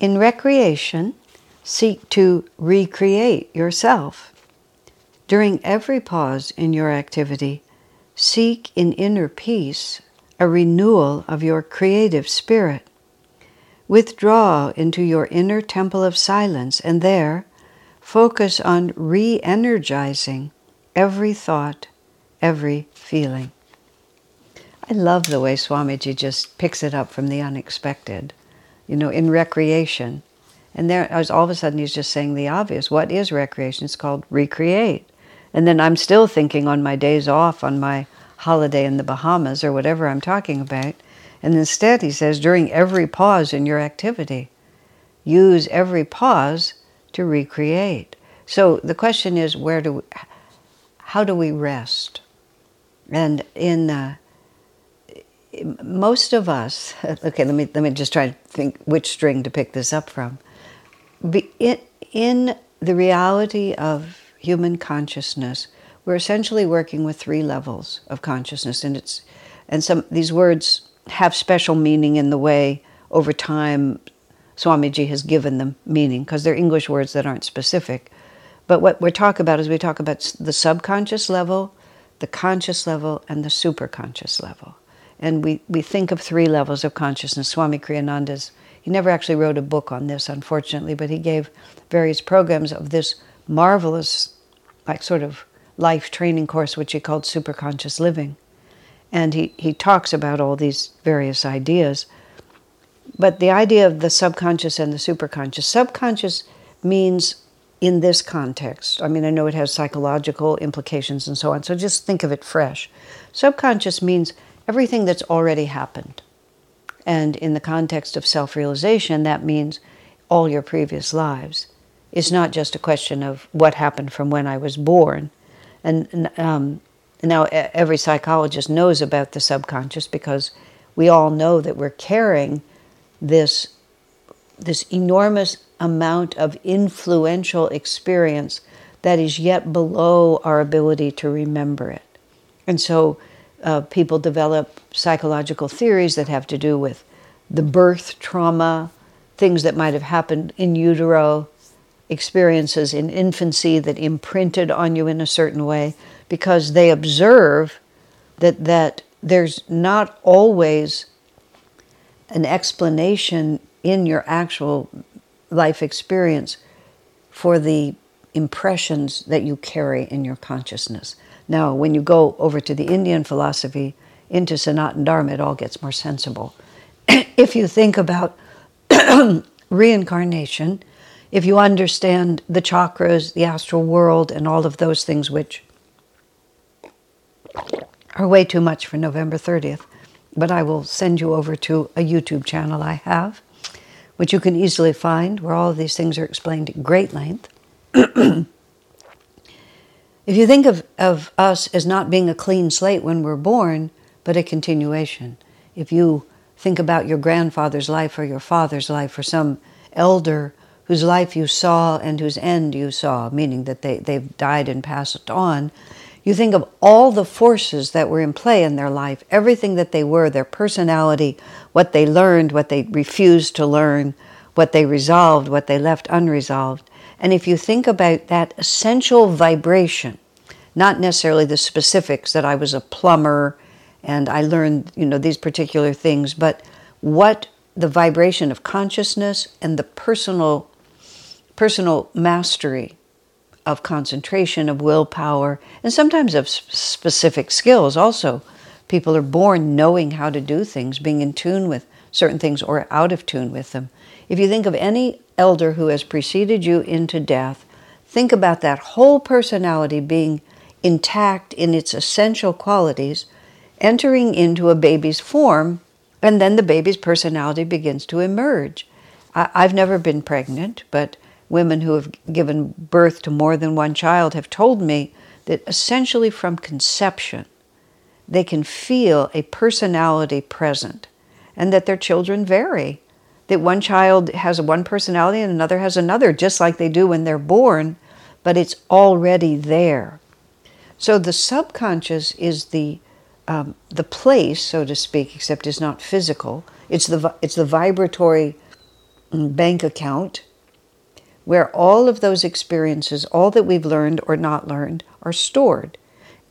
In recreation, seek to recreate yourself. During every pause in your activity, seek in inner peace a renewal of your creative spirit. Withdraw into your inner temple of silence and there focus on re energizing every thought, every feeling. I love the way Swamiji just picks it up from the unexpected you know, in recreation. And there, I was all of a sudden, he's just saying the obvious. What is recreation? It's called recreate. And then I'm still thinking on my days off, on my holiday in the Bahamas or whatever I'm talking about. And instead, he says, during every pause in your activity, use every pause to recreate. So the question is, where do we, how do we rest? And in uh, most of us, okay, let me, let me just try to think which string to pick this up from. In, the reality of human consciousness, we're essentially working with three levels of consciousness, and it's and some these words have special meaning in the way over time Swamiji has given them meaning because they're English words that aren't specific. But what we're talking about is we talk about the subconscious level, the conscious level, and the superconscious level. And we, we think of three levels of consciousness. Swami Kriyananda's, he never actually wrote a book on this, unfortunately, but he gave various programs of this marvelous, like sort of life training course, which he called Superconscious Living. And he, he talks about all these various ideas. But the idea of the subconscious and the superconscious, subconscious means in this context. I mean, I know it has psychological implications and so on, so just think of it fresh. Subconscious means everything that's already happened. And in the context of self realization, that means all your previous lives. It's not just a question of what happened from when I was born. And um, now every psychologist knows about the subconscious because we all know that we're carrying this, this enormous amount of influential experience that is yet below our ability to remember it. And so uh, people develop psychological theories that have to do with the birth trauma, things that might have happened in utero, experiences in infancy that imprinted on you in a certain way, because they observe that, that there's not always an explanation in your actual life experience for the impressions that you carry in your consciousness. Now, when you go over to the Indian philosophy, into Sanatana Dharma, it all gets more sensible. if you think about reincarnation, if you understand the chakras, the astral world, and all of those things, which are way too much for November 30th, but I will send you over to a YouTube channel I have, which you can easily find, where all of these things are explained at great length. If you think of, of us as not being a clean slate when we're born, but a continuation, if you think about your grandfather's life or your father's life or some elder whose life you saw and whose end you saw, meaning that they, they've died and passed on, you think of all the forces that were in play in their life, everything that they were, their personality, what they learned, what they refused to learn, what they resolved, what they left unresolved. And if you think about that essential vibration, not necessarily the specifics that I was a plumber and I learned, you know, these particular things, but what the vibration of consciousness and the personal personal mastery of concentration, of willpower, and sometimes of specific skills also. People are born knowing how to do things, being in tune with certain things or out of tune with them. If you think of any elder who has preceded you into death, think about that whole personality being intact in its essential qualities, entering into a baby's form, and then the baby's personality begins to emerge. I, I've never been pregnant, but women who have given birth to more than one child have told me that essentially from conception, they can feel a personality present and that their children vary. That one child has one personality and another has another, just like they do when they're born, but it's already there. So the subconscious is the um, the place, so to speak, except it's not physical. It's the it's the vibratory mm, bank account where all of those experiences, all that we've learned or not learned, are stored,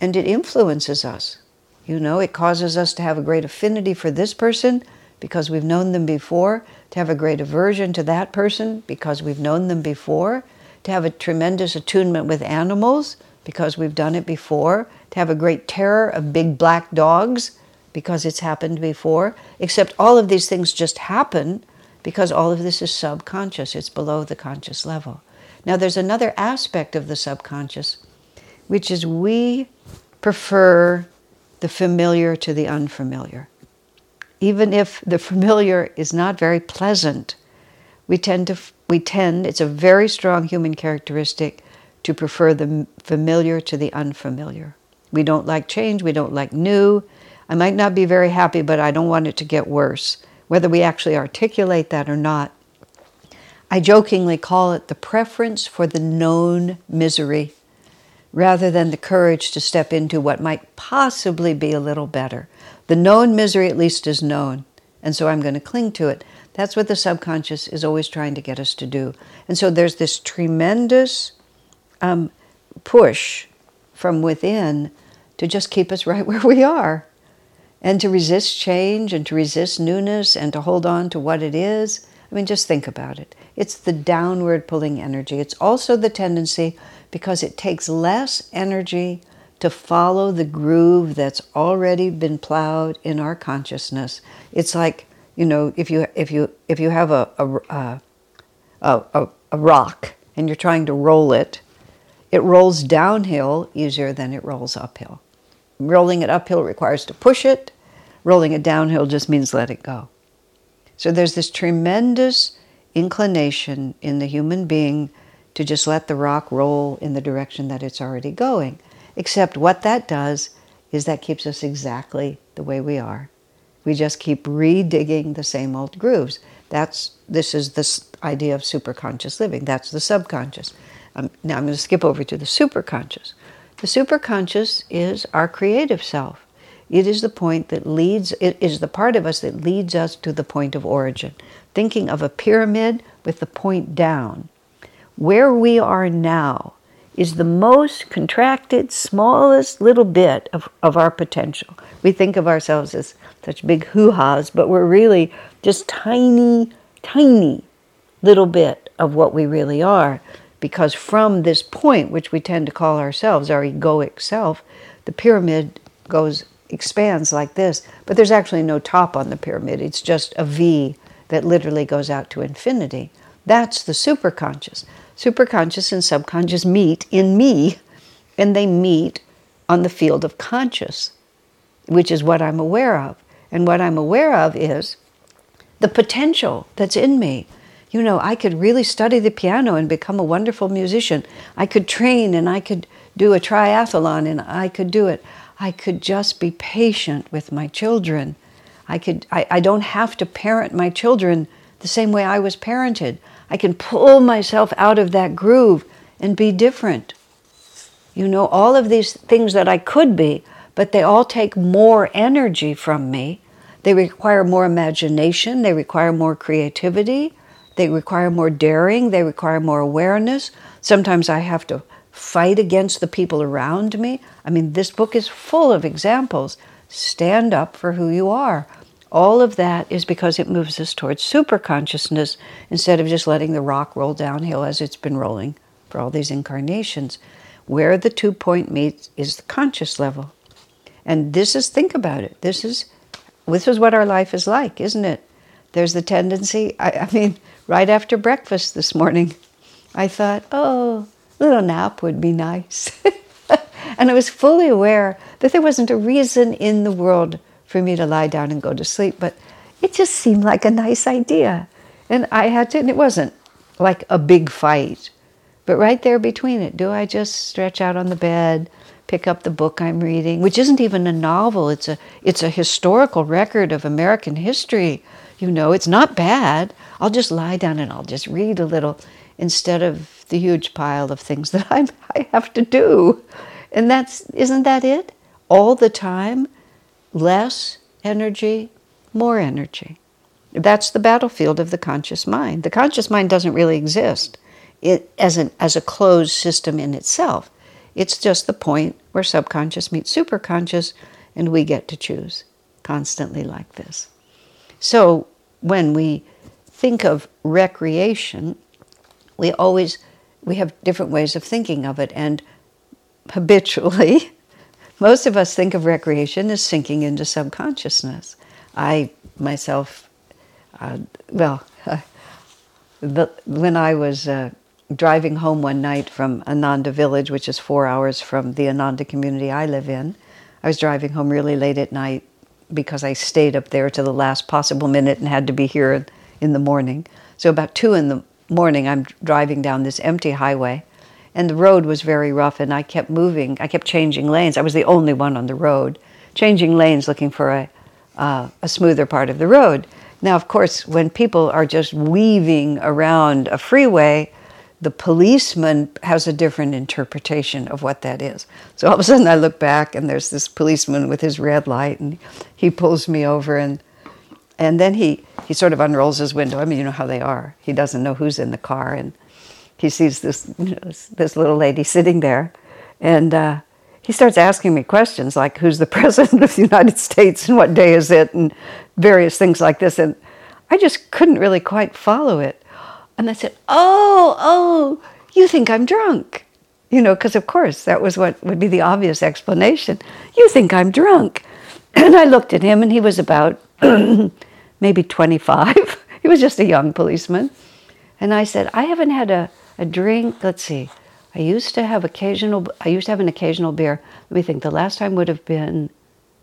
and it influences us. You know, it causes us to have a great affinity for this person because we've known them before, to have a great aversion to that person because we've known them before, to have a tremendous attunement with animals because we've done it before, to have a great terror of big black dogs because it's happened before, except all of these things just happen because all of this is subconscious, it's below the conscious level. Now, there's another aspect of the subconscious, which is we prefer the familiar to the unfamiliar. Even if the familiar is not very pleasant, we tend to, we tend, it's a very strong human characteristic to prefer the familiar to the unfamiliar. We don't like change, we don't like new. I might not be very happy, but I don't want it to get worse, whether we actually articulate that or not. I jokingly call it the preference for the known misery rather than the courage to step into what might possibly be a little better. The known misery, at least, is known, and so I'm going to cling to it. That's what the subconscious is always trying to get us to do. And so there's this tremendous um, push from within to just keep us right where we are and to resist change and to resist newness and to hold on to what it is. I mean, just think about it. It's the downward pulling energy. It's also the tendency because it takes less energy to follow the groove that's already been plowed in our consciousness. It's like you know if you if you if you have a a, a, a, a rock and you're trying to roll it, it rolls downhill easier than it rolls uphill. Rolling it uphill requires to push it. Rolling it downhill just means let it go. So there's this tremendous inclination in the human being to just let the rock roll in the direction that it's already going. Except what that does is that keeps us exactly the way we are. We just keep redigging the same old grooves. That's this is this idea of superconscious living. That's the subconscious. Um, now I'm going to skip over to the superconscious. The superconscious is our creative self. It is the point that leads, it is the part of us that leads us to the point of origin. Thinking of a pyramid with the point down. Where we are now is the most contracted, smallest little bit of, of our potential. We think of ourselves as such big hoo ha's, but we're really just tiny, tiny little bit of what we really are. Because from this point, which we tend to call ourselves our egoic self, the pyramid goes expands like this, but there's actually no top on the pyramid. It's just a V that literally goes out to infinity. That's the superconscious. Superconscious and subconscious meet in me, and they meet on the field of conscious, which is what I'm aware of. And what I'm aware of is the potential that's in me you know, I could really study the piano and become a wonderful musician. I could train and I could do a triathlon and I could do it. I could just be patient with my children. I could I, I don't have to parent my children the same way I was parented. I can pull myself out of that groove and be different. You know, all of these things that I could be, but they all take more energy from me. They require more imagination, they require more creativity, they require more daring, they require more awareness. Sometimes I have to fight against the people around me. I mean, this book is full of examples. Stand up for who you are. All of that is because it moves us towards super consciousness instead of just letting the rock roll downhill as it's been rolling for all these incarnations. Where the two point meets is the conscious level. And this is, think about it, this is, this is what our life is like, isn't it? There's the tendency, I, I mean, right after breakfast this morning, I thought, oh, a little nap would be nice. and I was fully aware that there wasn't a reason in the world for me to lie down and go to sleep, but it just seemed like a nice idea. And I had to, and it wasn't like a big fight, but right there between it, do I just stretch out on the bed, pick up the book I'm reading, which isn't even a novel, it's a, it's a historical record of American history. You know, it's not bad. I'll just lie down and I'll just read a little instead of the huge pile of things that I'm, I have to do. And that's, isn't that it? All the time, less energy, more energy. That's the battlefield of the conscious mind. The conscious mind doesn't really exist it, as, an, as a closed system in itself. It's just the point where subconscious meets superconscious, and we get to choose constantly like this. So when we think of recreation, we always we have different ways of thinking of it, and habitually, most of us think of recreation as sinking into subconsciousness. I myself, uh, well, uh, the, when I was uh, driving home one night from Ananda Village, which is four hours from the Ananda community I live in, I was driving home really late at night because I stayed up there to the last possible minute and had to be here in the morning. So about two in the morning, I'm driving down this empty highway, and the road was very rough, and I kept moving. I kept changing lanes. I was the only one on the road, changing lanes, looking for a uh, a smoother part of the road. Now, of course, when people are just weaving around a freeway, the policeman has a different interpretation of what that is. So all of a sudden I look back and there's this policeman with his red light and he pulls me over and and then he, he sort of unrolls his window. I mean, you know how they are. He doesn't know who's in the car and he sees this, you know, this, little lady sitting there and uh, he starts asking me questions like who's the president of the United States and what day is it and various things like this. And I just couldn't really quite follow it. And I said, Oh, oh, you think I'm drunk. You know, because of course that was what would be the obvious explanation. You think I'm drunk. And I looked at him and he was about maybe 25. he was just a young policeman. And I said, I haven't had a, a drink. Let's see. I used to have occasional. I used to have an occasional beer. Let me think. The last time would have been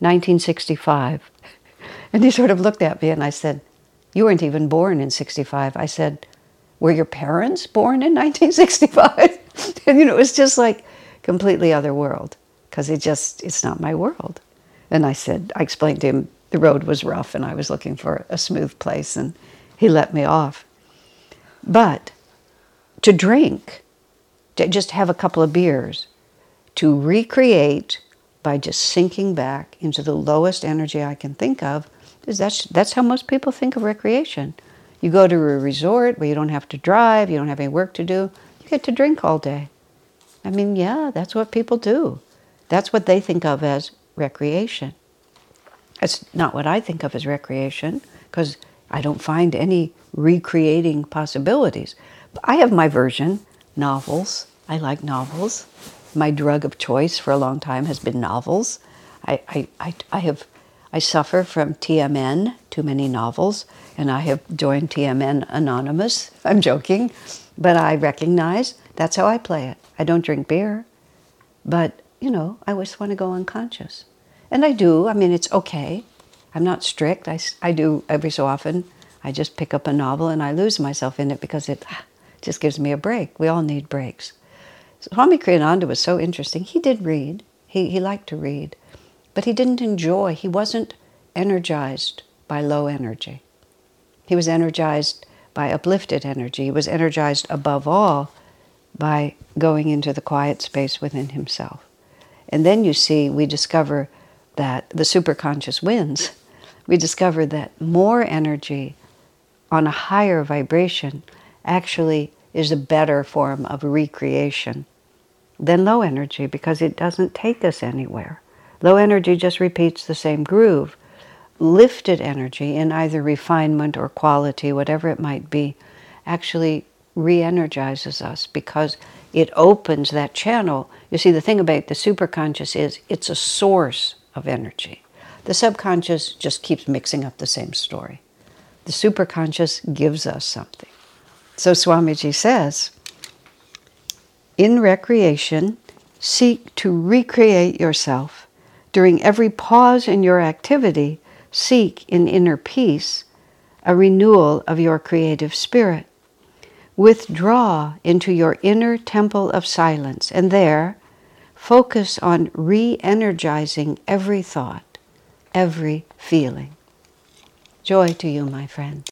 1965. And he sort of looked at me and I said, "You weren't even born in 65." I said, "Were your parents born in 1965?" and you know, it was just like completely other world because it just it's not my world. And I said, I explained to him the road was rough and I was looking for a smooth place, and he let me off. But to drink to just have a couple of beers, to recreate by just sinking back into the lowest energy I can think of, is that's, that's how most people think of recreation. You go to a resort where you don't have to drive, you don't have any work to do, you get to drink all day. I mean, yeah, that's what people do. That's what they think of as recreation. That's not what I think of as recreation because I don't find any recreating possibilities. I have my version novels. I like novels. My drug of choice for a long time has been novels. I, I, I, I have I suffer from TMN, too many novels, and I have joined TMN Anonymous. I'm joking, but I recognize that's how I play it. I don't drink beer, but you know, I always want to go unconscious. And I do. I mean, it's okay. I'm not strict. I, I do every so often. I just pick up a novel and I lose myself in it because it just gives me a break. We all need breaks. Swami Kriyananda was so interesting. He did read, he, he liked to read, but he didn't enjoy, he wasn't energized by low energy. He was energized by uplifted energy. He was energized above all by going into the quiet space within himself. And then you see, we discover that the superconscious wins. We discover that more energy on a higher vibration actually is a better form of recreation than low energy because it doesn't take us anywhere. Low energy just repeats the same groove. Lifted energy in either refinement or quality, whatever it might be, actually re energizes us because it opens that channel. You see, the thing about the superconscious is it's a source of energy. The subconscious just keeps mixing up the same story. The superconscious gives us something. So Swamiji says, in recreation, seek to recreate yourself. During every pause in your activity, seek in inner peace a renewal of your creative spirit. Withdraw into your inner temple of silence and there focus on re energizing every thought, every feeling. Joy to you, my friend.